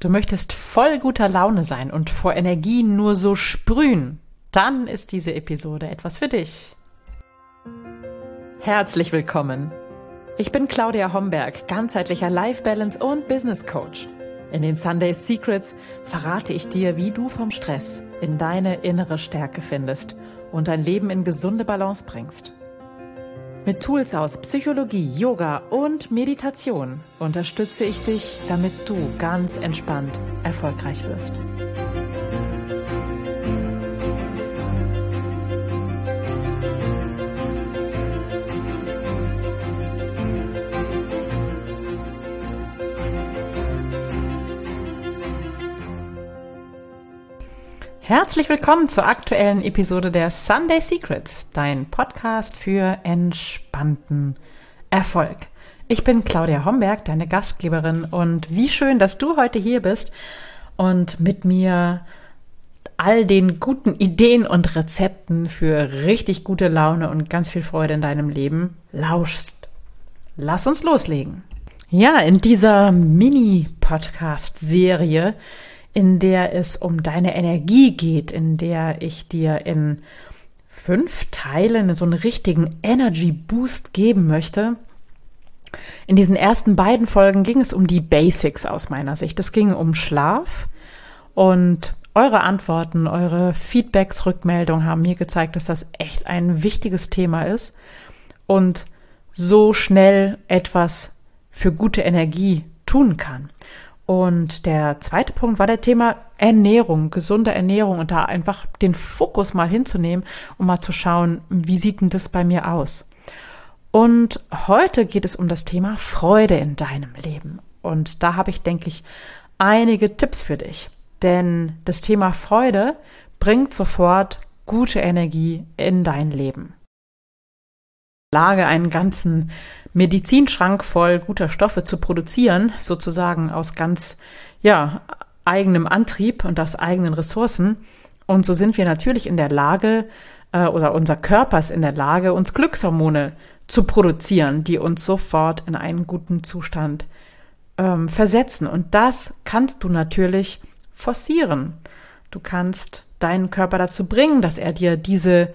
Du möchtest voll guter Laune sein und vor Energie nur so sprühen. Dann ist diese Episode etwas für dich. Herzlich willkommen. Ich bin Claudia Homberg, ganzheitlicher Life Balance und Business Coach. In den Sunday Secrets verrate ich dir, wie du vom Stress in deine innere Stärke findest und dein Leben in gesunde Balance bringst. Mit Tools aus Psychologie, Yoga und Meditation unterstütze ich dich, damit du ganz entspannt erfolgreich wirst. Herzlich willkommen zur aktuellen Episode der Sunday Secrets, dein Podcast für entspannten Erfolg. Ich bin Claudia Homberg, deine Gastgeberin und wie schön, dass du heute hier bist und mit mir all den guten Ideen und Rezepten für richtig gute Laune und ganz viel Freude in deinem Leben lauschst. Lass uns loslegen. Ja, in dieser Mini-Podcast-Serie in der es um deine Energie geht, in der ich dir in fünf Teilen so einen richtigen Energy Boost geben möchte. In diesen ersten beiden Folgen ging es um die Basics aus meiner Sicht. Es ging um Schlaf und eure Antworten, eure Feedbacks, Rückmeldungen haben mir gezeigt, dass das echt ein wichtiges Thema ist und so schnell etwas für gute Energie tun kann. Und der zweite Punkt war der Thema Ernährung, gesunde Ernährung und da einfach den Fokus mal hinzunehmen, um mal zu schauen, wie sieht denn das bei mir aus? Und heute geht es um das Thema Freude in deinem Leben. Und da habe ich, denke ich, einige Tipps für dich. Denn das Thema Freude bringt sofort gute Energie in dein Leben. Lage einen ganzen Medizinschrank voll guter Stoffe zu produzieren, sozusagen aus ganz, ja, eigenem Antrieb und aus eigenen Ressourcen. Und so sind wir natürlich in der Lage, äh, oder unser Körper ist in der Lage, uns Glückshormone zu produzieren, die uns sofort in einen guten Zustand ähm, versetzen. Und das kannst du natürlich forcieren. Du kannst deinen Körper dazu bringen, dass er dir diese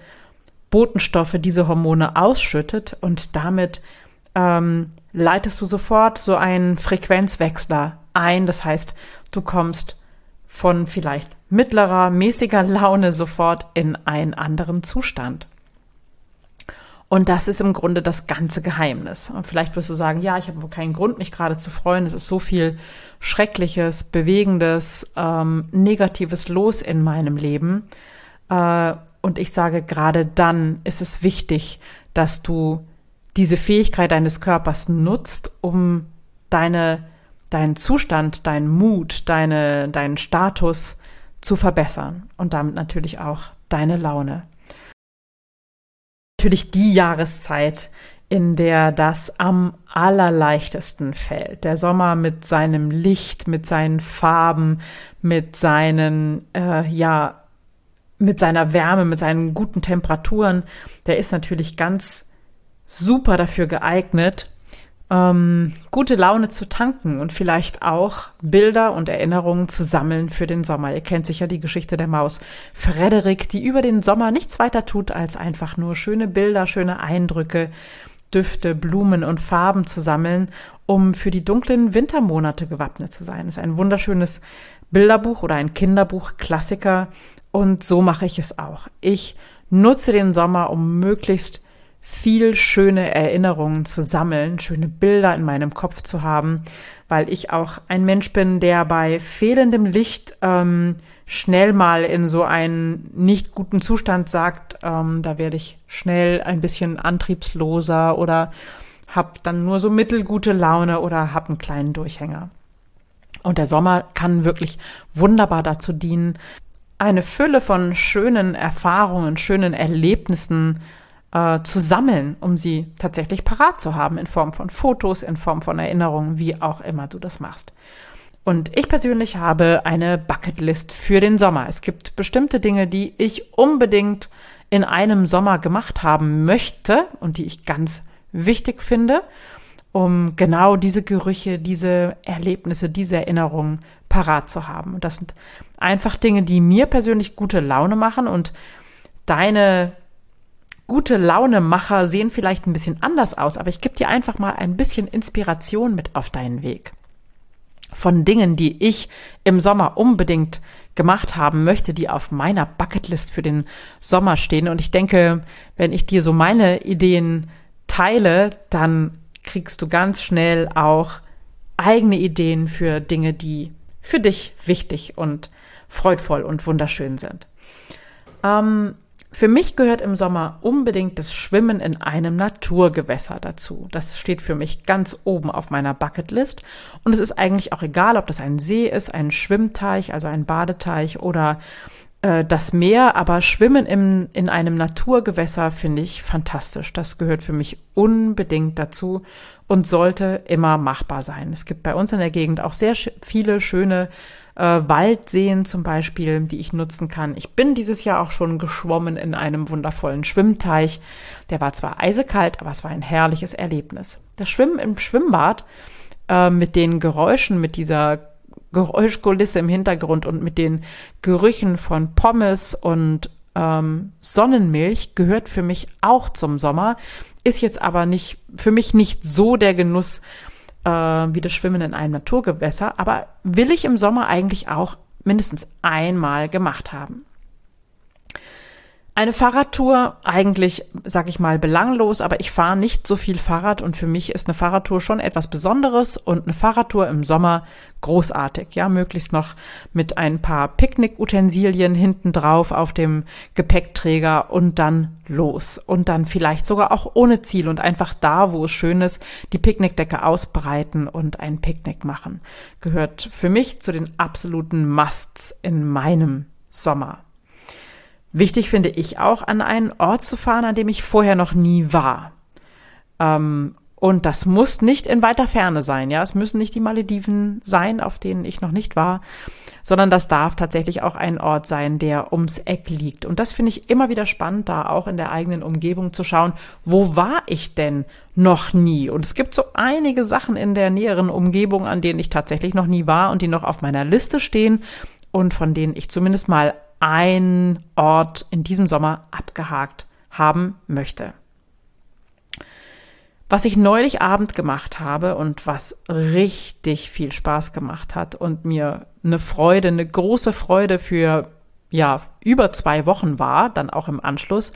Botenstoffe, diese Hormone ausschüttet und damit ähm, leitest du sofort so einen Frequenzwechsler ein. Das heißt, du kommst von vielleicht mittlerer, mäßiger Laune sofort in einen anderen Zustand. Und das ist im Grunde das ganze Geheimnis. Und vielleicht wirst du sagen, ja, ich habe keinen Grund, mich gerade zu freuen. Es ist so viel Schreckliches, Bewegendes, ähm, Negatives los in meinem Leben. Äh, und ich sage, gerade dann ist es wichtig, dass du diese Fähigkeit deines Körpers nutzt, um deine, deinen Zustand, deinen Mut, deine, deinen Status zu verbessern und damit natürlich auch deine Laune. Natürlich die Jahreszeit, in der das am allerleichtesten fällt. Der Sommer mit seinem Licht, mit seinen Farben, mit seinen, äh, ja, mit seiner Wärme, mit seinen guten Temperaturen, der ist natürlich ganz super dafür geeignet, ähm, gute Laune zu tanken und vielleicht auch Bilder und Erinnerungen zu sammeln für den Sommer. Ihr kennt sicher die Geschichte der Maus Frederik, die über den Sommer nichts weiter tut, als einfach nur schöne Bilder, schöne Eindrücke, Düfte, Blumen und Farben zu sammeln, um für die dunklen Wintermonate gewappnet zu sein. Das ist ein wunderschönes Bilderbuch oder ein Kinderbuch, Klassiker. Und so mache ich es auch. Ich nutze den Sommer, um möglichst viel schöne Erinnerungen zu sammeln, schöne Bilder in meinem Kopf zu haben, weil ich auch ein Mensch bin, der bei fehlendem Licht ähm, schnell mal in so einen nicht guten Zustand sagt, ähm, da werde ich schnell ein bisschen antriebsloser oder habe dann nur so mittelgute Laune oder habe einen kleinen Durchhänger. Und der Sommer kann wirklich wunderbar dazu dienen, eine Fülle von schönen Erfahrungen, schönen Erlebnissen äh, zu sammeln, um sie tatsächlich parat zu haben in Form von Fotos, in Form von Erinnerungen, wie auch immer du das machst. Und ich persönlich habe eine Bucketlist für den Sommer. Es gibt bestimmte Dinge, die ich unbedingt in einem Sommer gemacht haben möchte und die ich ganz wichtig finde. Um genau diese Gerüche, diese Erlebnisse, diese Erinnerungen parat zu haben. Und das sind einfach Dinge, die mir persönlich gute Laune machen und deine gute Launemacher sehen vielleicht ein bisschen anders aus, aber ich gebe dir einfach mal ein bisschen Inspiration mit auf deinen Weg. Von Dingen, die ich im Sommer unbedingt gemacht haben möchte, die auf meiner Bucketlist für den Sommer stehen. Und ich denke, wenn ich dir so meine Ideen teile, dann kriegst du ganz schnell auch eigene Ideen für Dinge, die für dich wichtig und freudvoll und wunderschön sind. Ähm, für mich gehört im Sommer unbedingt das Schwimmen in einem Naturgewässer dazu. Das steht für mich ganz oben auf meiner Bucketlist. Und es ist eigentlich auch egal, ob das ein See ist, ein Schwimmteich, also ein Badeteich oder äh, das Meer. Aber Schwimmen im, in einem Naturgewässer finde ich fantastisch. Das gehört für mich unbedingt dazu und sollte immer machbar sein. Es gibt bei uns in der Gegend auch sehr viele schöne äh, Waldseen zum Beispiel, die ich nutzen kann. Ich bin dieses Jahr auch schon geschwommen in einem wundervollen Schwimmteich. Der war zwar eisekalt, aber es war ein herrliches Erlebnis. Das Schwimmen im Schwimmbad äh, mit den Geräuschen, mit dieser Geräuschkulisse im Hintergrund und mit den Gerüchen von Pommes und ähm, Sonnenmilch gehört für mich auch zum Sommer, ist jetzt aber nicht für mich nicht so der Genuss, äh, wie das Schwimmen in einem Naturgewässer, aber will ich im Sommer eigentlich auch mindestens einmal gemacht haben. Eine Fahrradtour eigentlich, sag ich mal, belanglos, aber ich fahre nicht so viel Fahrrad und für mich ist eine Fahrradtour schon etwas Besonderes und eine Fahrradtour im Sommer großartig. Ja, möglichst noch mit ein paar Picknickutensilien hinten drauf auf dem Gepäckträger und dann los. Und dann vielleicht sogar auch ohne Ziel und einfach da, wo es schön ist, die Picknickdecke ausbreiten und ein Picknick machen. Gehört für mich zu den absoluten Musts in meinem Sommer. Wichtig finde ich auch, an einen Ort zu fahren, an dem ich vorher noch nie war. Ähm, und das muss nicht in weiter Ferne sein, ja. Es müssen nicht die Malediven sein, auf denen ich noch nicht war, sondern das darf tatsächlich auch ein Ort sein, der ums Eck liegt. Und das finde ich immer wieder spannend, da auch in der eigenen Umgebung zu schauen, wo war ich denn noch nie? Und es gibt so einige Sachen in der näheren Umgebung, an denen ich tatsächlich noch nie war und die noch auf meiner Liste stehen und von denen ich zumindest mal ein Ort in diesem Sommer abgehakt haben möchte. Was ich neulich Abend gemacht habe und was richtig viel Spaß gemacht hat und mir eine Freude, eine große Freude für ja, über zwei Wochen war, dann auch im Anschluss.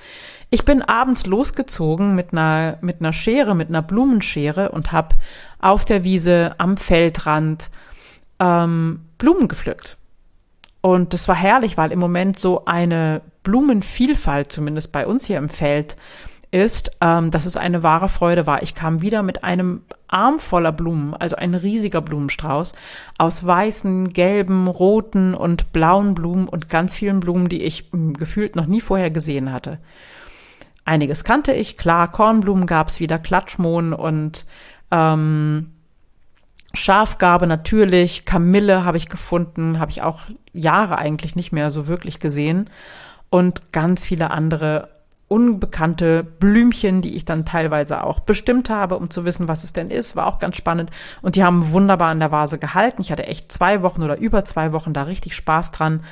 Ich bin abends losgezogen mit einer, mit einer Schere, mit einer Blumenschere und habe auf der Wiese am Feldrand ähm, Blumen gepflückt. Und das war herrlich, weil im Moment so eine Blumenvielfalt, zumindest bei uns hier im Feld, ist, ähm, dass es eine wahre Freude war. Ich kam wieder mit einem Arm voller Blumen, also ein riesiger Blumenstrauß aus weißen, gelben, roten und blauen Blumen und ganz vielen Blumen, die ich mh, hm, gefühlt noch nie vorher gesehen hatte. Einiges kannte ich, klar, Kornblumen gab es wieder, Klatschmohn und ähm, Schafgarbe natürlich, Kamille habe ich gefunden, habe ich auch Jahre eigentlich nicht mehr so wirklich gesehen. Und ganz viele andere unbekannte Blümchen, die ich dann teilweise auch bestimmt habe, um zu wissen, was es denn ist. War auch ganz spannend. Und die haben wunderbar in der Vase gehalten. Ich hatte echt zwei Wochen oder über zwei Wochen da richtig Spaß dran.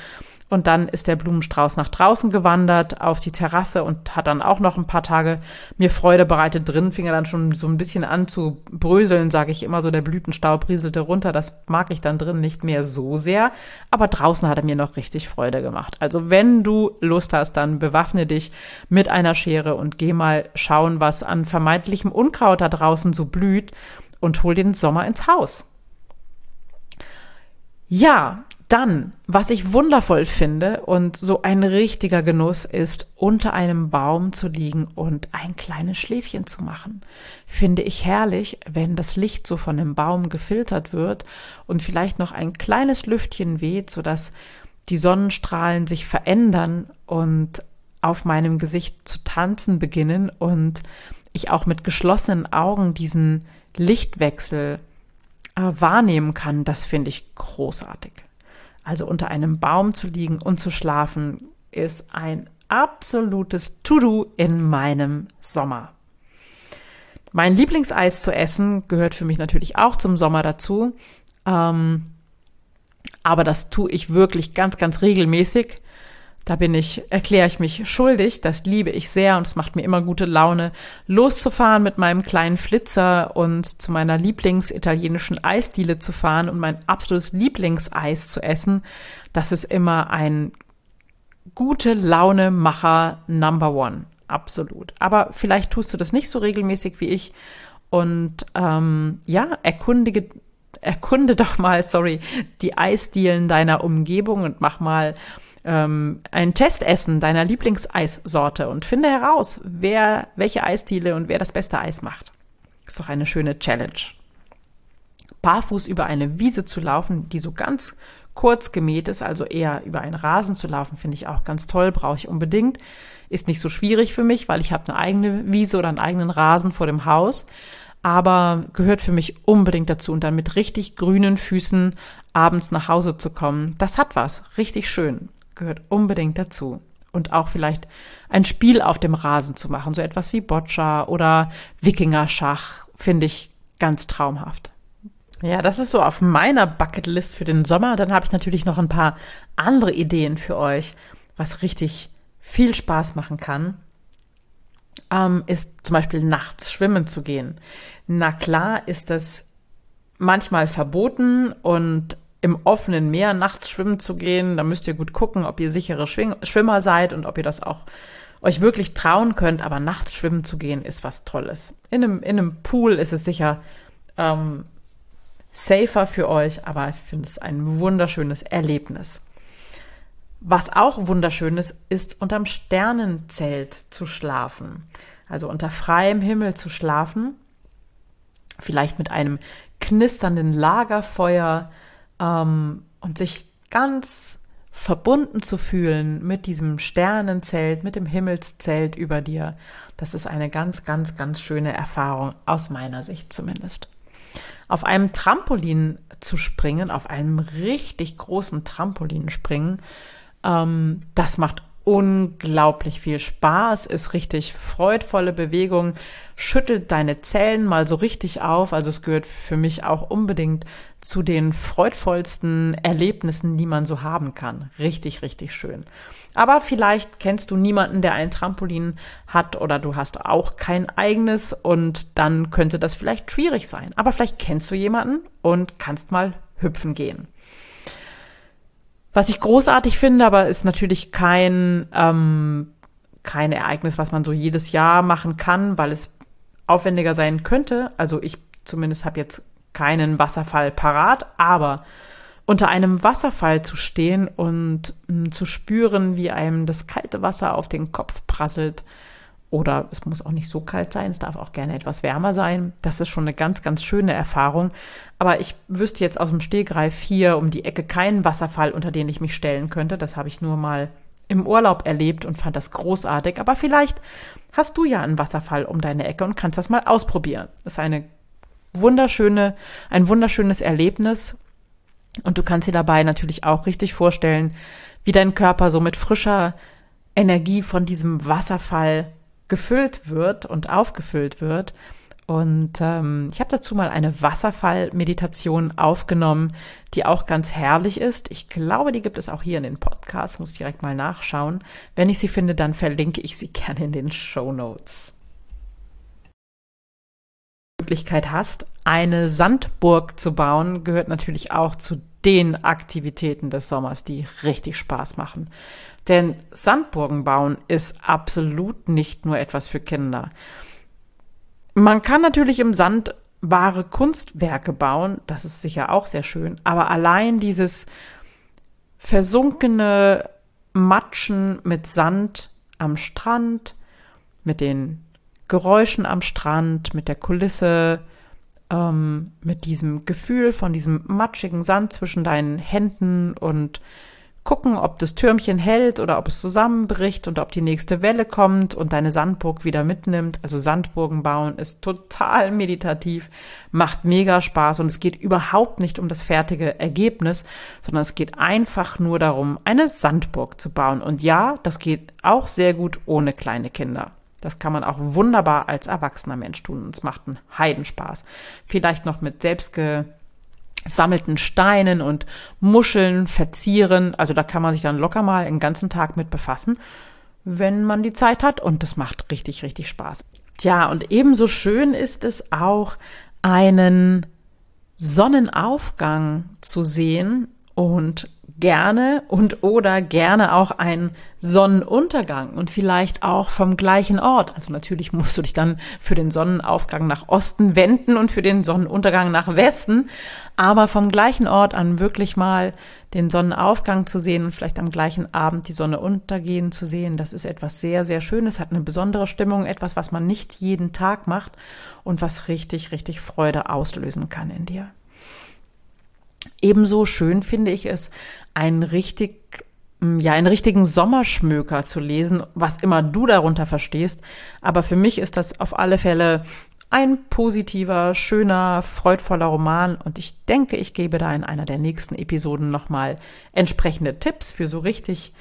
Und dann ist der Blumenstrauß nach draußen gewandert auf die Terrasse und hat dann auch noch ein paar Tage mir Freude bereitet. Drin fing er dann schon so ein bisschen an zu bröseln, sage ich immer so. Der Blütenstaub rieselte runter. Das mag ich dann drin nicht mehr so sehr. Aber draußen hat er mir noch richtig Freude gemacht. Also wenn du Lust hast, dann bewaffne dich mit einer Schere und geh mal schauen, was an vermeintlichem Unkraut da draußen so blüht und hol den Sommer ins Haus. Ja, dann, was ich wundervoll finde und so ein richtiger Genuss ist, unter einem Baum zu liegen und ein kleines Schläfchen zu machen. Finde ich herrlich, wenn das Licht so von dem Baum gefiltert wird und vielleicht noch ein kleines Lüftchen weht, sodass die Sonnenstrahlen sich verändern und auf meinem Gesicht zu tanzen beginnen und ich auch mit geschlossenen Augen diesen Lichtwechsel wahrnehmen kann, das finde ich großartig. Also unter einem Baum zu liegen und zu schlafen ist ein absolutes To-Do in meinem Sommer. Mein Lieblingseis zu essen gehört für mich natürlich auch zum Sommer dazu. Ähm, aber das tue ich wirklich ganz, ganz regelmäßig. Da bin ich, erkläre ich mich schuldig. Das liebe ich sehr und es macht mir immer gute Laune, loszufahren mit meinem kleinen Flitzer und zu meiner Lieblingsitalienischen Eisdiele zu fahren und mein absolutes Lieblingseis zu essen. Das ist immer ein gute Laune-Macher Number One. Absolut. Aber vielleicht tust du das nicht so regelmäßig wie ich. Und ähm, ja, erkundige, erkunde doch mal, sorry, die Eisdielen deiner Umgebung und mach mal ähm, ein Testessen deiner Lieblingseissorte und finde heraus, wer welche Eisdiele und wer das beste Eis macht. Ist doch eine schöne Challenge. Barfuß über eine Wiese zu laufen, die so ganz kurz gemäht ist, also eher über einen Rasen zu laufen, finde ich auch ganz toll, brauche ich unbedingt. Ist nicht so schwierig für mich, weil ich habe eine eigene Wiese oder einen eigenen Rasen vor dem Haus, aber gehört für mich unbedingt dazu und dann mit richtig grünen Füßen abends nach Hause zu kommen. Das hat was, richtig schön gehört unbedingt dazu. Und auch vielleicht ein Spiel auf dem Rasen zu machen, so etwas wie Boccia oder Wikingerschach, finde ich ganz traumhaft. Ja, das ist so auf meiner Bucketlist für den Sommer. Dann habe ich natürlich noch ein paar andere Ideen für euch, was richtig viel Spaß machen kann. Ähm, ist zum Beispiel nachts schwimmen zu gehen. Na klar ist das manchmal verboten und im offenen Meer nachts schwimmen zu gehen. Da müsst ihr gut gucken, ob ihr sichere Schwimmer seid und ob ihr das auch euch wirklich trauen könnt. Aber nachts schwimmen zu gehen ist was Tolles. In einem, in einem Pool ist es sicher ähm, safer für euch, aber ich finde es ein wunderschönes Erlebnis. Was auch wunderschön ist, ist unterm Sternenzelt zu schlafen. Also unter freiem Himmel zu schlafen. Vielleicht mit einem knisternden Lagerfeuer ähm, und sich ganz verbunden zu fühlen mit diesem Sternenzelt, mit dem Himmelszelt über dir, das ist eine ganz, ganz, ganz schöne Erfahrung, aus meiner Sicht zumindest. Auf einem Trampolin zu springen, auf einem richtig großen Trampolin springen, ähm, das macht unglaublich viel Spaß, ist richtig freudvolle Bewegung, schüttelt deine Zellen mal so richtig auf. Also es gehört für mich auch unbedingt zu den freudvollsten Erlebnissen, die man so haben kann. Richtig, richtig schön. Aber vielleicht kennst du niemanden, der ein Trampolin hat oder du hast auch kein eigenes und dann könnte das vielleicht schwierig sein. Aber vielleicht kennst du jemanden und kannst mal hüpfen gehen. Was ich großartig finde, aber ist natürlich kein, ähm, kein Ereignis, was man so jedes Jahr machen kann, weil es aufwendiger sein könnte. Also ich zumindest habe jetzt keinen Wasserfall parat, aber unter einem Wasserfall zu stehen und mh, hm, zu spüren, wie einem das kalte Wasser auf den Kopf prasselt, oder es muss auch nicht so kalt sein, es darf auch gerne etwas wärmer sein. Das ist schon eine ganz, ganz schöne Erfahrung. Aber ich wüsste jetzt aus dem Stehgreif hier um die Ecke keinen Wasserfall, unter den ich mich stellen könnte. Das habe ich nur mal im Urlaub erlebt und fand das großartig. Aber vielleicht hast du ja einen Wasserfall um deine Ecke und kannst das mal ausprobieren. Das ist eine wunderschöne, ein wunderschönes Erlebnis. Und du kannst dir dabei natürlich auch richtig vorstellen, wie dein Körper so mit frischer Energie von diesem Wasserfall gefüllt wird und aufgefüllt wird. Und ähm, ich habe dazu mal eine Wasserfall-Meditation aufgenommen, die auch ganz herrlich ist. Ich glaube, die gibt es auch hier in den Podcasts, muss direkt mal nachschauen. Wenn ich sie finde, dann verlinke ich sie gerne in den Show Notes. Möglichkeit hast, eine Sandburg zu bauen, gehört natürlich auch zu den Aktivitäten des Sommers, die richtig Spaß machen. Denn Sandburgen bauen ist absolut nicht nur etwas für Kinder. Man kann natürlich im Sand wahre Kunstwerke bauen, das ist sicher auch sehr schön, aber allein dieses versunkene Matschen mit Sand am Strand, mit den Geräuschen am Strand, mit der Kulisse, ähm, mit diesem Gefühl von diesem matschigen Sand zwischen deinen Händen und gucken, ob das Türmchen hält oder ob es zusammenbricht und ob die nächste Welle kommt und deine Sandburg wieder mitnimmt. Also Sandburgen bauen ist total meditativ, macht mega Spaß und es geht überhaupt nicht um das fertige Ergebnis, sondern es geht einfach nur darum, eine Sandburg zu bauen. Und ja, das geht auch sehr gut ohne kleine Kinder. Das kann man auch wunderbar als erwachsener Mensch tun und es macht einen Heidenspaß. Vielleicht noch mit selbstgesammelten Steinen und Muscheln verzieren. Also da kann man sich dann locker mal den ganzen Tag mit befassen, wenn man die Zeit hat und das macht richtig, richtig Spaß. Tja, und ebenso schön ist es auch, einen Sonnenaufgang zu sehen und gerne und oder gerne auch einen Sonnenuntergang und vielleicht auch vom gleichen Ort. Also natürlich musst du dich dann für den Sonnenaufgang nach Osten wenden und für den Sonnenuntergang nach Westen, aber vom gleichen Ort an wirklich mal den Sonnenaufgang zu sehen und vielleicht am gleichen Abend die Sonne untergehen zu sehen, das ist etwas sehr, sehr Schönes, hat eine besondere Stimmung, etwas, was man nicht jeden Tag macht und was richtig, richtig Freude auslösen kann in dir. Ebenso schön finde ich es, einen richtig ja, einen richtigen Sommerschmöker zu lesen, was immer du darunter verstehst. Aber für mich ist das auf alle Fälle ein positiver, schöner, freudvoller Roman und ich denke, ich gebe da in einer der nächsten Episoden nochmal entsprechende Tipps für so richtig,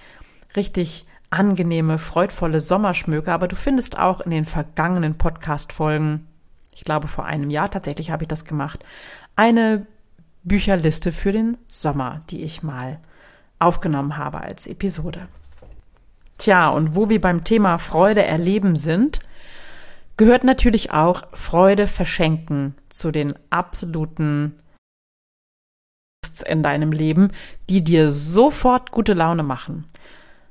richtig angenehme, freudvolle Sommerschmöker. Aber du findest auch in den vergangenen Podcast-Folgen, ich glaube vor einem Jahr tatsächlich habe ich das gemacht, eine Bücherliste für den Sommer, die ich mal aufgenommen habe als Episode. Tja, und wo wir beim Thema Freude erleben sind, gehört natürlich auch Freude verschenken zu den absoluten in deinem Leben, die dir sofort gute Laune machen.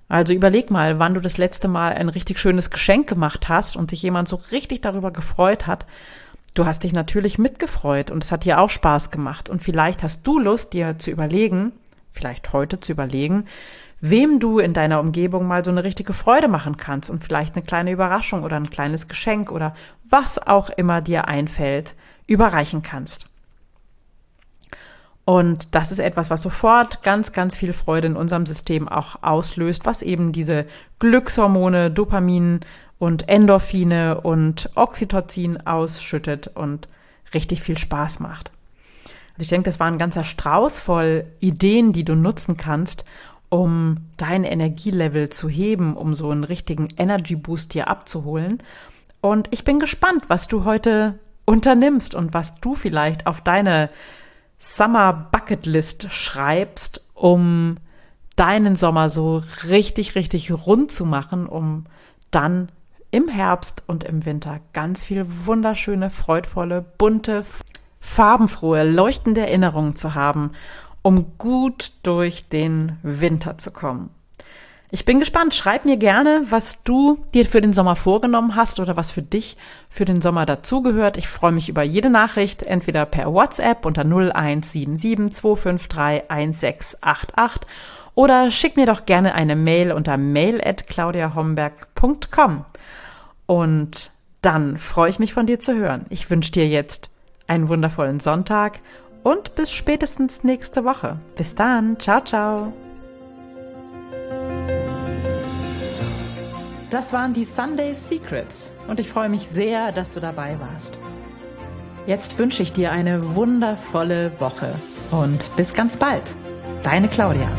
Also überleg mal, wann du das letzte Mal ein richtig schönes Geschenk gemacht hast und sich jemand so richtig darüber gefreut hat, Du hast dich natürlich mitgefreut und es hat dir auch Spaß gemacht. Und vielleicht hast du Lust, dir zu überlegen, vielleicht heute zu überlegen, wem du in deiner Umgebung mal so eine richtige Freude machen kannst und vielleicht eine kleine Überraschung oder ein kleines Geschenk oder was auch immer dir einfällt, überreichen kannst. Und das ist etwas, was sofort ganz, ganz viel Freude in unserem System auch auslöst, was eben diese Glückshormone, Dopamin und Endorphine und Oxytocin ausschüttet und richtig viel Spaß macht. Also ich denke, das war ein ganzer Strauß voll Ideen, die du nutzen kannst, um dein Energielevel zu heben, um so einen richtigen Energy Boost dir abzuholen. Und ich bin gespannt, was du heute unternimmst und was du vielleicht auf deine Summer Bucket List schreibst, um deinen Sommer so richtig, richtig rund zu machen, um dann im Herbst und im Winter ganz viel wunderschöne, freudvolle, bunte, farbenfrohe, leuchtende Erinnerungen zu haben, um gut durch den Winter zu kommen. Ich bin gespannt. Schreib mir gerne, was du dir für den Sommer vorgenommen hast oder was für dich für den Sommer dazugehört. Ich freue mich über jede Nachricht, entweder per WhatsApp unter 0177 253 1688 oder schick mir doch gerne eine Mail unter mail at claudiahomberg.com. Und dann freue ich mich von dir zu hören. Ich wünsche dir jetzt einen wundervollen Sonntag und bis spätestens nächste Woche. Bis dann. Ciao, ciao. Das waren die Sunday Secrets und ich freue mich sehr, dass du dabei warst. Jetzt wünsche ich dir eine wundervolle Woche und bis ganz bald. Deine Claudia.